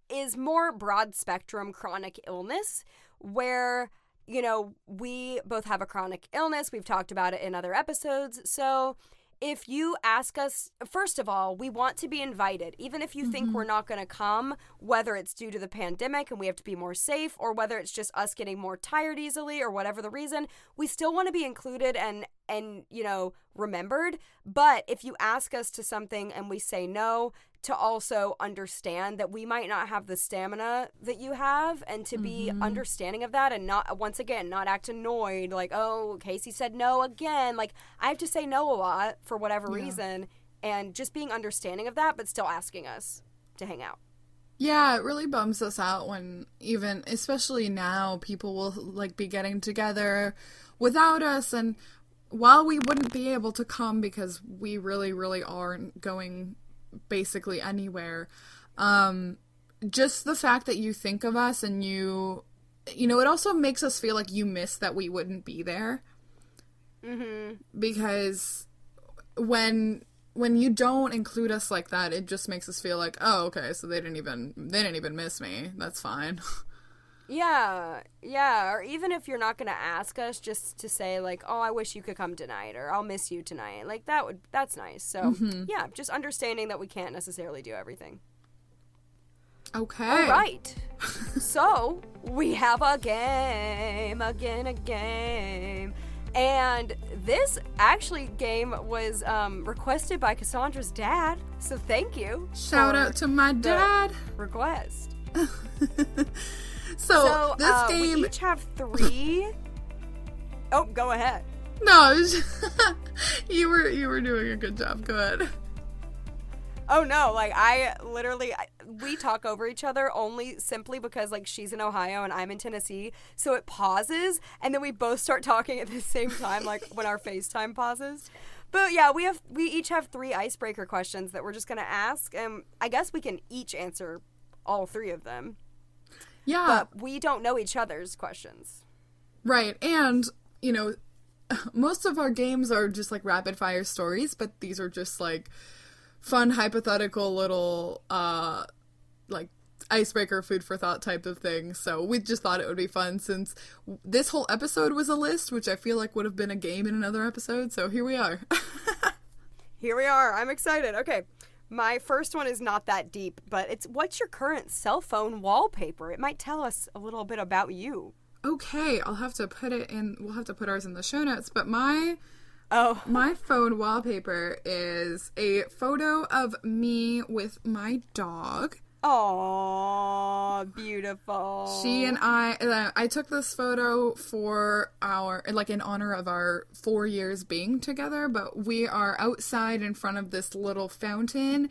[SPEAKER 1] is more broad spectrum chronic illness where you know, we both have a chronic illness. We've talked about it in other episodes. So, if you ask us, first of all, we want to be invited, even if you mm-hmm. think we're not going to come, whether it's due to the pandemic and we have to be more safe, or whether it's just us getting more tired easily, or whatever the reason, we still want to be included and and you know remembered. But if you ask us to something and we say no, to also understand that we might not have the stamina that you have and to be mm-hmm. understanding of that and not once again not act annoyed like oh casey said no again like i have to say no a lot for whatever yeah. reason and just being understanding of that but still asking us to hang out
[SPEAKER 2] yeah, it really bums us out when even especially now people will like be getting together without us and while we wouldn't be able to come because we really really aren't going basically anywhere. Um, just the fact that you think of us and you, you know, it also makes us feel like you miss that we wouldn't be there. Mm-hmm. Because when when you don't include us like that, it just makes us feel like, oh, okay, so they didn't even they didn't even miss me. That's fine.
[SPEAKER 1] Yeah, yeah. Or even if you're not gonna ask us, just to say like, "Oh, I wish you could come tonight," or "I'll miss you tonight." Like that would that's nice. So mm-hmm. yeah, just understanding that we can't necessarily do everything.
[SPEAKER 2] Okay.
[SPEAKER 1] All right. so we have a game again, a game. And this actually game was um, requested by Cassandra's dad. So thank you.
[SPEAKER 2] Shout out to my dad.
[SPEAKER 1] Request.
[SPEAKER 2] So, so this uh, game.
[SPEAKER 1] We each have three. oh, go ahead.
[SPEAKER 2] No, you were you were doing a good job. Go ahead.
[SPEAKER 1] Oh no, like I literally I, we talk over each other only simply because like she's in Ohio and I'm in Tennessee, so it pauses and then we both start talking at the same time like when our FaceTime pauses. But yeah, we have we each have three icebreaker questions that we're just going to ask and I guess we can each answer all three of them.
[SPEAKER 2] Yeah.
[SPEAKER 1] But we don't know each other's questions.
[SPEAKER 2] Right. And, you know, most of our games are just like rapid fire stories, but these are just like fun hypothetical little uh like icebreaker food for thought type of thing. So we just thought it would be fun since this whole episode was a list, which I feel like would have been a game in another episode. So here we are.
[SPEAKER 1] here we are. I'm excited. Okay. My first one is not that deep, but it's what's your current cell phone wallpaper? It might tell us a little bit about you.
[SPEAKER 2] Okay, I'll have to put it in we'll have to put ours in the show notes, but my
[SPEAKER 1] Oh.
[SPEAKER 2] My phone wallpaper is a photo of me with my dog.
[SPEAKER 1] Oh, beautiful.
[SPEAKER 2] She and I, uh, I took this photo for our, like in honor of our four years being together, but we are outside in front of this little fountain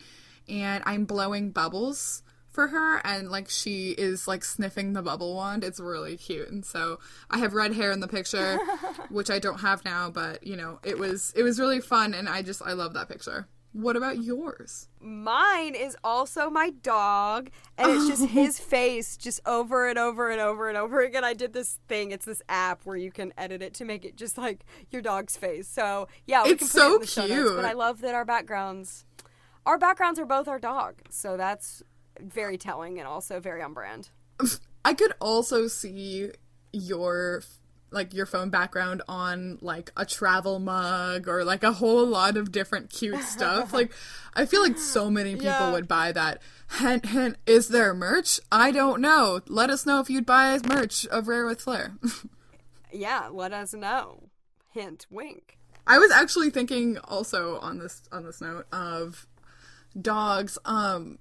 [SPEAKER 2] and I'm blowing bubbles for her and like she is like sniffing the bubble wand. It's really cute. And so I have red hair in the picture, which I don't have now, but you know, it was it was really fun and I just I love that picture. What about yours?
[SPEAKER 1] Mine is also my dog, and it's just oh. his face just over and over and over and over again. I did this thing. It's this app where you can edit it to make it just like your dog's face. So yeah, we
[SPEAKER 2] it's
[SPEAKER 1] can
[SPEAKER 2] put so
[SPEAKER 1] it in the
[SPEAKER 2] cute.
[SPEAKER 1] Show notes, but I love that our backgrounds, our backgrounds are both our dog. So that's very telling and also very on brand.
[SPEAKER 2] I could also see your like your phone background on like a travel mug or like a whole lot of different cute stuff. like I feel like so many people
[SPEAKER 1] Yeah.
[SPEAKER 2] would buy that. Hint hint, is there merch? I don't know. Let us know if you'd buy merch of Rare with Flair.
[SPEAKER 1] Yeah, let us know. Hint, wink.
[SPEAKER 2] I was actually thinking also on this on this note of dogs. Um,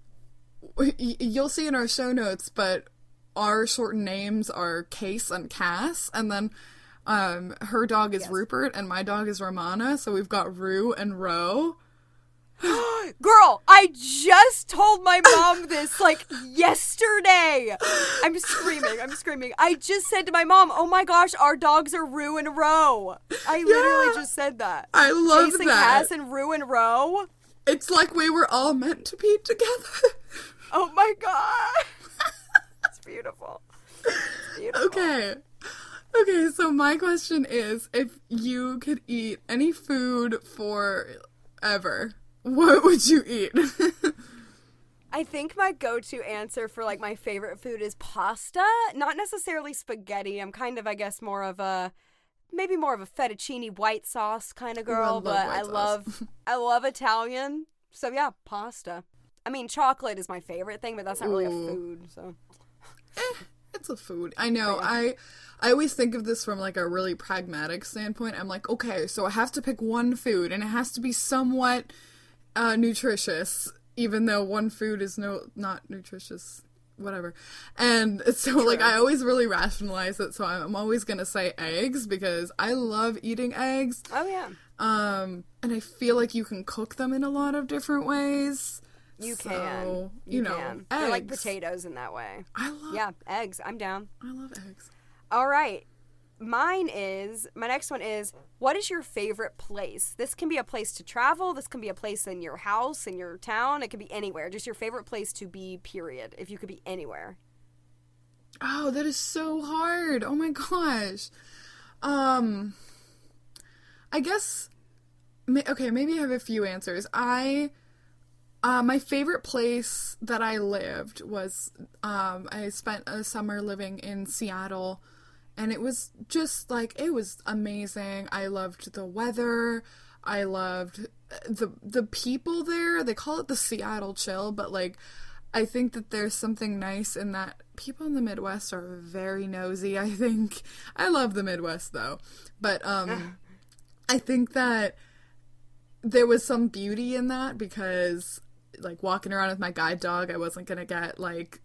[SPEAKER 2] y- you'll see in our show notes, but our shortened names are Case and Cass, and then um, her dog is Rupert, and my dog is Romana. So we've got Rue and Ro.
[SPEAKER 1] Girl, I just told my mom this like yesterday. I'm screaming. I'm screaming. I just said to my mom, "Oh my gosh, our dogs are Rue and Row." I literally just said that.
[SPEAKER 2] I love
[SPEAKER 1] Case and
[SPEAKER 2] that.
[SPEAKER 1] Cass and Rue and Row.
[SPEAKER 2] It's like we were all meant to be together.
[SPEAKER 1] Oh my god. Beautiful. Beautiful.
[SPEAKER 2] Okay. Okay, so my question is if you could eat any food forever, what would you eat?
[SPEAKER 1] I think my go-to answer for like my favorite food is pasta, not necessarily spaghetti. I'm kind of I guess more of a maybe more of a fettuccine white sauce kind of
[SPEAKER 2] Ooh, I
[SPEAKER 1] girl, but I
[SPEAKER 2] sauce.
[SPEAKER 1] love I love Italian. So yeah, pasta. I mean, chocolate is my favorite thing, but that's not really a food. So
[SPEAKER 2] it's a food. I know. I I always think of this from like a really pragmatic standpoint. I'm like, okay, so I have to pick one food and it has to be somewhat uh, nutritious, even though one food is no not nutritious. Whatever, and so like I always really rationalize it. So I'm always gonna say eggs because I love eating eggs.
[SPEAKER 1] oh yeah,
[SPEAKER 2] Um, and I feel like you can cook them in a lot of different ways.
[SPEAKER 1] You
[SPEAKER 2] So,
[SPEAKER 1] can.
[SPEAKER 2] you, know,
[SPEAKER 1] can. They're like potatoes in that way.
[SPEAKER 2] I love.
[SPEAKER 1] Yeah, eggs. I'm down.
[SPEAKER 2] I love eggs.
[SPEAKER 1] All right. Mine is my next one is what is your favorite place? This can be a place to travel, this can be a place in your house, in your town, it could be anywhere. Just your favorite place to be, period. If you could be anywhere.
[SPEAKER 2] Oh, that is so hard. Oh my gosh. Um I guess okay, maybe I have a few answers. I uh, my favorite place that I lived was um, I spent a summer living in Seattle, and it was just like it was amazing. I loved the weather. I loved uh, the the people there. They call it the Seattle chill, but like I think that there's something nice in that people in the Midwest are very nosy. I think I love the Midwest though, but um, I think that there was some beauty in that because like walking around with my guide dog, I wasn't gonna get like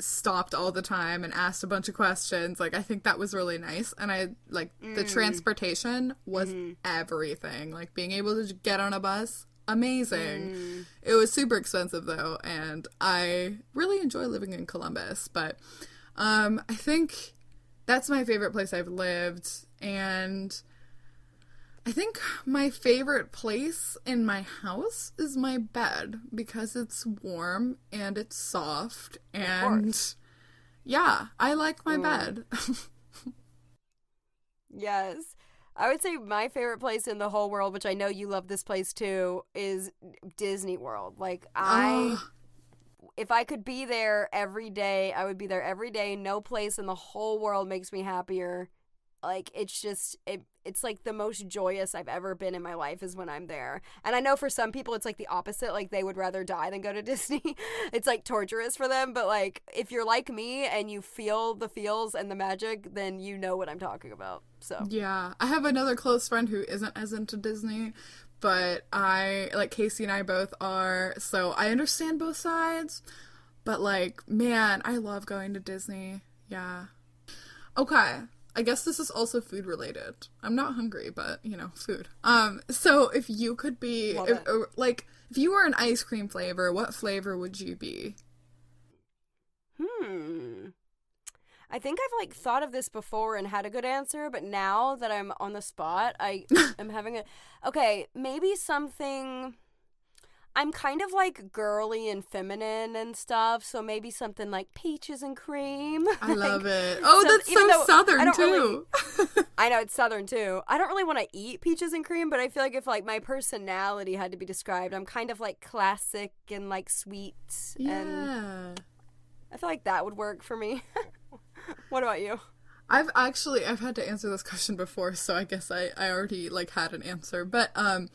[SPEAKER 2] stopped all the time and asked a bunch of questions. Like I think that was really nice, and I like the mm. transportation was mm-hmm. everything. Like being able to get on a bus, amazing. Mm. It was super expensive though, and I really enjoy living in Columbus. But um, I think that's my favorite place I've lived, and I think my favorite place in my house is my bed because it's warm and it's soft and yeah, I like my bed.
[SPEAKER 1] Yes. I would say my favorite place in the whole world, which I know you love this place too, is Disney World. Like I if I could be there every day, I would be there every day. No place in the whole world makes me happier. Like it's just it it's like the most joyous I've ever been in my life is when I'm there. And I know for some people it's like the opposite, like they would rather die than go to Disney. it's like torturous for them, but like if you're like me and you feel the feels and the magic, then you know what I'm talking about. So
[SPEAKER 2] yeah, I have another close friend who isn't as into Disney, but I like Casey and I both are, so I understand both sides. But like, man, I love going to Disney. Yeah. Okay. I guess this is also food related. I'm not hungry, but you know, food. Um, so if you could be if, like if you were an ice cream flavor, what flavor would you be?
[SPEAKER 1] Hmm. I think I've like thought of this before and had a good answer, but now that I'm on the spot, I am having a Okay, maybe something I'm kind of like girly and feminine and stuff, so maybe something like peaches and cream.
[SPEAKER 2] I love it. Oh,
[SPEAKER 1] so-
[SPEAKER 2] that's so southern too.
[SPEAKER 1] I know it's southern too. I don't really want to eat peaches and cream, but I feel like if like my personality had to be described, I'm kind of like classic and like sweet and
[SPEAKER 2] yeah.
[SPEAKER 1] I feel like that would work for me. what about you?
[SPEAKER 2] I've actually I've had to answer this question before, so I guess I I already like had an answer. But um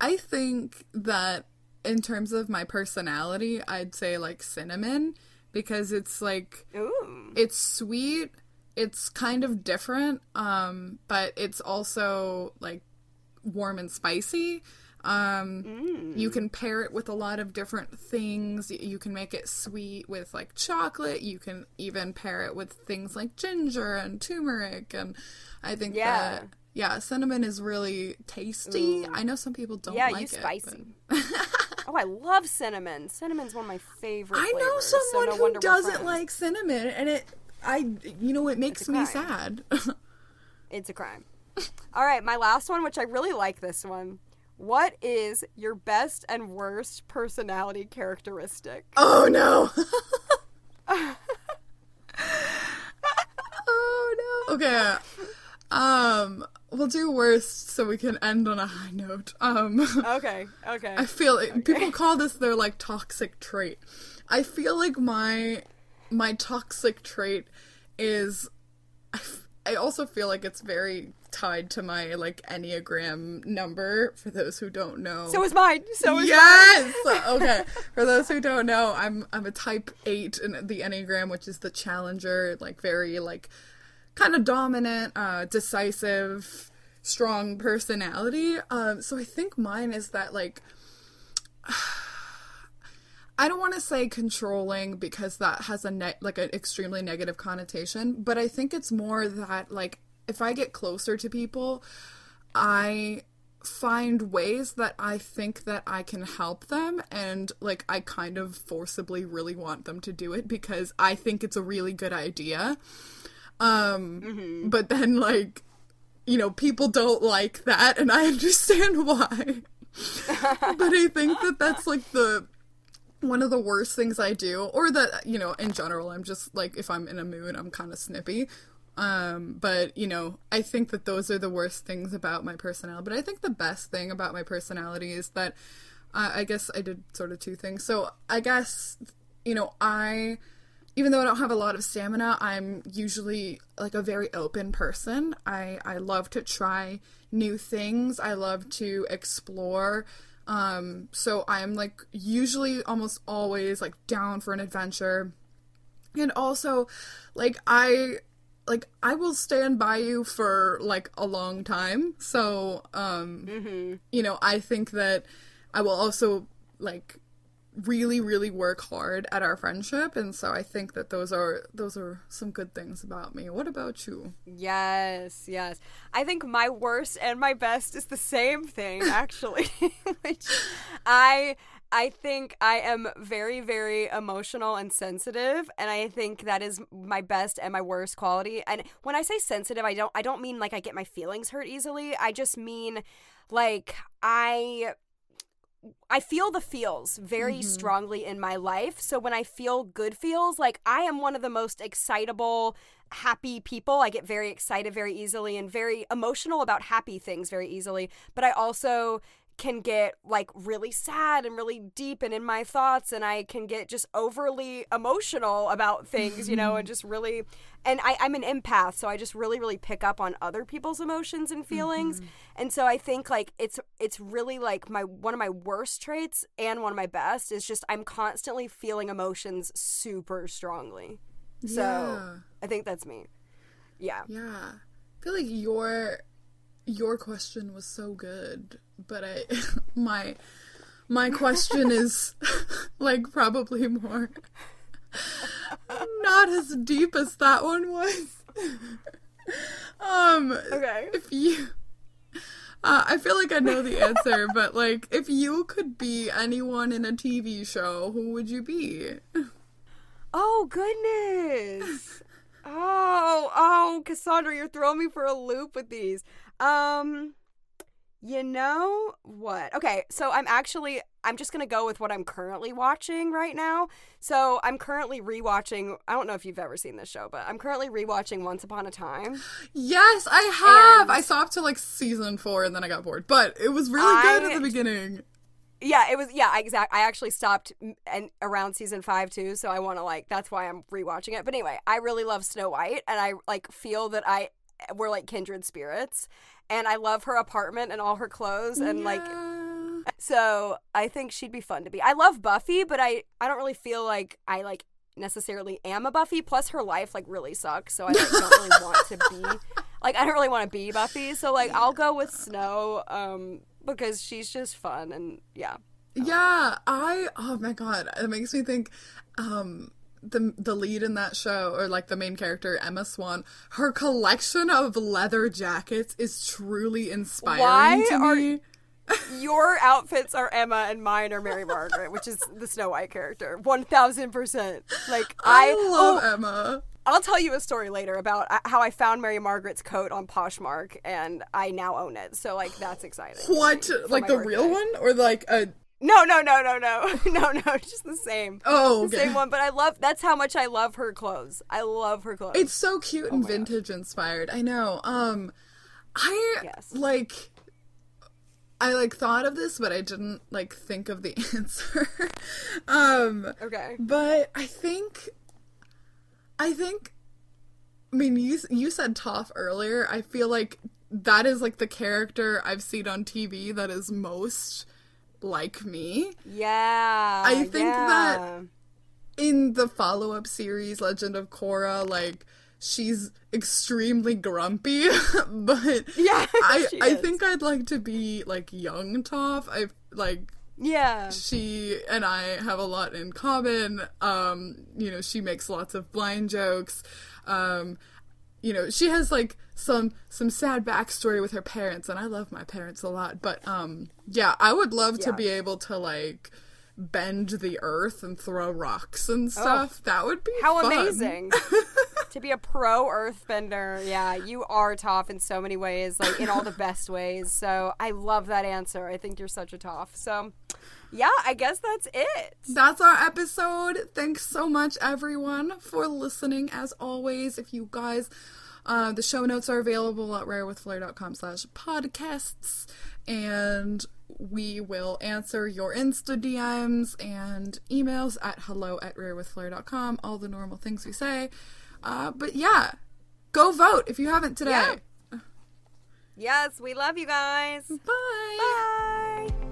[SPEAKER 2] I think that in terms of my personality, I'd say like cinnamon because it's like
[SPEAKER 1] Ooh.
[SPEAKER 2] it's sweet, it's kind of different, um but it's also like warm and spicy. Um, You can pair it with a lot of different things. You can make it sweet with like chocolate. You can even pair it with things like ginger and turmeric. And I think
[SPEAKER 1] Yeah.
[SPEAKER 2] that, yeah, cinnamon is really tasty. I know some people don't
[SPEAKER 1] Yeah,
[SPEAKER 2] like
[SPEAKER 1] you
[SPEAKER 2] it.
[SPEAKER 1] spicy.
[SPEAKER 2] but-
[SPEAKER 1] Oh, I love cinnamon. Cinnamon's one of my favorite.
[SPEAKER 2] I know
[SPEAKER 1] flavors, so
[SPEAKER 2] someone
[SPEAKER 1] no
[SPEAKER 2] who doesn't like cinnamon, and it, I, you know, it makes me sad.
[SPEAKER 1] It's a crime. All right, my last one, which I really like this one. What is your best and worst personality characteristic?
[SPEAKER 2] Oh no. oh no. Okay. Um we'll do worst so we can end on a high note. Um
[SPEAKER 1] Okay, okay.
[SPEAKER 2] I feel like people call this their like toxic trait. I feel like my my toxic trait is I, f- I also feel like it's very tied to my like enneagram number for those who don't know.
[SPEAKER 1] So is mine. So is
[SPEAKER 2] Yes. okay. For those who don't know, I'm I'm a type eight in the Enneagram, which is the challenger, like very like kind of dominant, uh, decisive, strong personality. Um, so I think mine is that like I don't want to say controlling because that has a ne- like an extremely negative connotation, but I think it's more that like if I get closer to people, I find ways that I think that I can help them and like I kind of forcibly really want them to do it because I think it's a really good idea. Um but then like you know people don't like that and I understand why. but I think that that's like the one of the worst things I do, or that, you know, in general, I'm just like, if I'm in a mood, I'm kind of snippy. Um, but, you know, I think that those are the worst things about my personality. But I think the best thing about my personality is that uh, I guess I did sort of two things. So I guess, you know, I, even though I don't have a lot of stamina, I'm usually like a very open person. I, I love to try new things, I love to explore. Um, so I'm like usually almost always like down for an adventure. And also, like I like I will stand by you for like a long time. So, um you know, I think that I will also like really really work hard at our friendship and so I think that those are those are some good things about me. What about you?
[SPEAKER 1] Yes, yes. I think my worst and my best is the same thing, actually. Which I I think I am very, very emotional and sensitive, and I think that is my best and my worst quality. And when I say sensitive, I don't I don't mean like I get my feelings hurt easily. I just mean like I I feel the feels very mm-hmm. strongly in my life. So when I feel good feels, like I am one of the most excitable, happy people. I get very excited very easily and very emotional about happy things very easily. But I also can get like really sad and really deep and in my thoughts and I can get just overly emotional about things, you know, and just really and I, I'm an empath, so I just really, really pick up on other people's emotions and feelings. Mm-hmm. And so I think like it's it's really like my one of my worst traits and one of my best is just I'm constantly feeling emotions super strongly. So
[SPEAKER 2] Yeah.
[SPEAKER 1] I think that's me. Yeah.
[SPEAKER 2] Yeah. I feel like your your question was so good, but I my my question is like probably more not as deep as that one was. um
[SPEAKER 1] Okay.
[SPEAKER 2] if you uh, I feel like I know the answer, but like if you could be anyone in a TV show, who would you be?
[SPEAKER 1] Oh goodness. oh, oh, Cassandra, you're throwing me for a loop with these. Um you know what? Okay, so I'm actually I'm just to go with what I'm currently watching right now. So, I'm currently rewatching I don't know if you've ever seen this show, but I'm currently rewatching Once Upon a Time.
[SPEAKER 2] Yes, I have.
[SPEAKER 1] And-
[SPEAKER 2] I saw up to like season four and then I got bored, but it was really good at the beginning.
[SPEAKER 1] Yeah, it was. Yeah, exact. I actually stopped and around season five too, so I want to like. That's why I'm rewatching it. But anyway, I really love Snow White, and I like feel that I we're like kindred spirits, and I love her apartment and all her clothes, and like so I think she'd be fun to be. I love Buffy, but I I don't really feel like I like necessarily am a Buffy. Plus, her life like really sucks, so I like, don't really want to be like I don't really want to be Buffy. So like I'll go with Snow, um, because she's just fun and yeah.
[SPEAKER 2] Yeah, I oh my god, it makes me think um the the lead in that show or like the main character Emma Swan, her collection of leather jackets is truly inspiring
[SPEAKER 1] Why
[SPEAKER 2] to
[SPEAKER 1] are-
[SPEAKER 2] me.
[SPEAKER 1] Your outfits are Emma and mine are Mary Margaret, which is the Snow White character. One thousand percent. Like I,
[SPEAKER 2] I love
[SPEAKER 1] oh,
[SPEAKER 2] Emma.
[SPEAKER 1] I'll tell you a story later about uh, how I found Mary Margaret's coat on Poshmark and I now own it. So like that's exciting.
[SPEAKER 2] What? Like the real one or like a
[SPEAKER 1] No, no, no, no, no, no, no. Just the same.
[SPEAKER 2] Oh,
[SPEAKER 1] the same one. But I love. That's how much I love her clothes. I love her clothes.
[SPEAKER 2] It's so cute and
[SPEAKER 1] Oh my gosh.
[SPEAKER 2] vintage inspired. I know. Um I
[SPEAKER 1] Yes.
[SPEAKER 2] like I like thought of this but I didn't like think of the answer. um
[SPEAKER 1] okay.
[SPEAKER 2] but I think I think I mean you you said Toph earlier. I feel like that is like the character I've seen on TV that is most like me.
[SPEAKER 1] Yeah.
[SPEAKER 2] I think that- in the follow-up series legend of korra like she's extremely grumpy but
[SPEAKER 1] Yeah,
[SPEAKER 2] i i
[SPEAKER 1] is.
[SPEAKER 2] think i'd like to be like young toph i like
[SPEAKER 1] Yeah.
[SPEAKER 2] she and i have a lot in common um you know she makes lots of blind jokes um you know she has like some some sad backstory with her parents and i love my parents a lot but um yeah i would love to be able to like bend the earth and throw rocks and stuff that would be
[SPEAKER 1] How
[SPEAKER 2] fun.
[SPEAKER 1] amazing to be a pro earthbender. Yeah, you are Toph in so many ways, like in all the best ways. So I love that answer. I think you're such a Toph. So yeah, I guess that's it.
[SPEAKER 2] That's our episode. Thanks so much, everyone, for listening. As always, if you guys, uh, the show notes are available at rarewithflair.com slash podcasts, and we will answer your Insta DMs and emails at hello at rarewithflair.com, all the normal things we say. Uh, but yeah, go vote if you haven't today.
[SPEAKER 1] Yeah. Yes, we love you guys.
[SPEAKER 2] Bye.
[SPEAKER 1] Bye.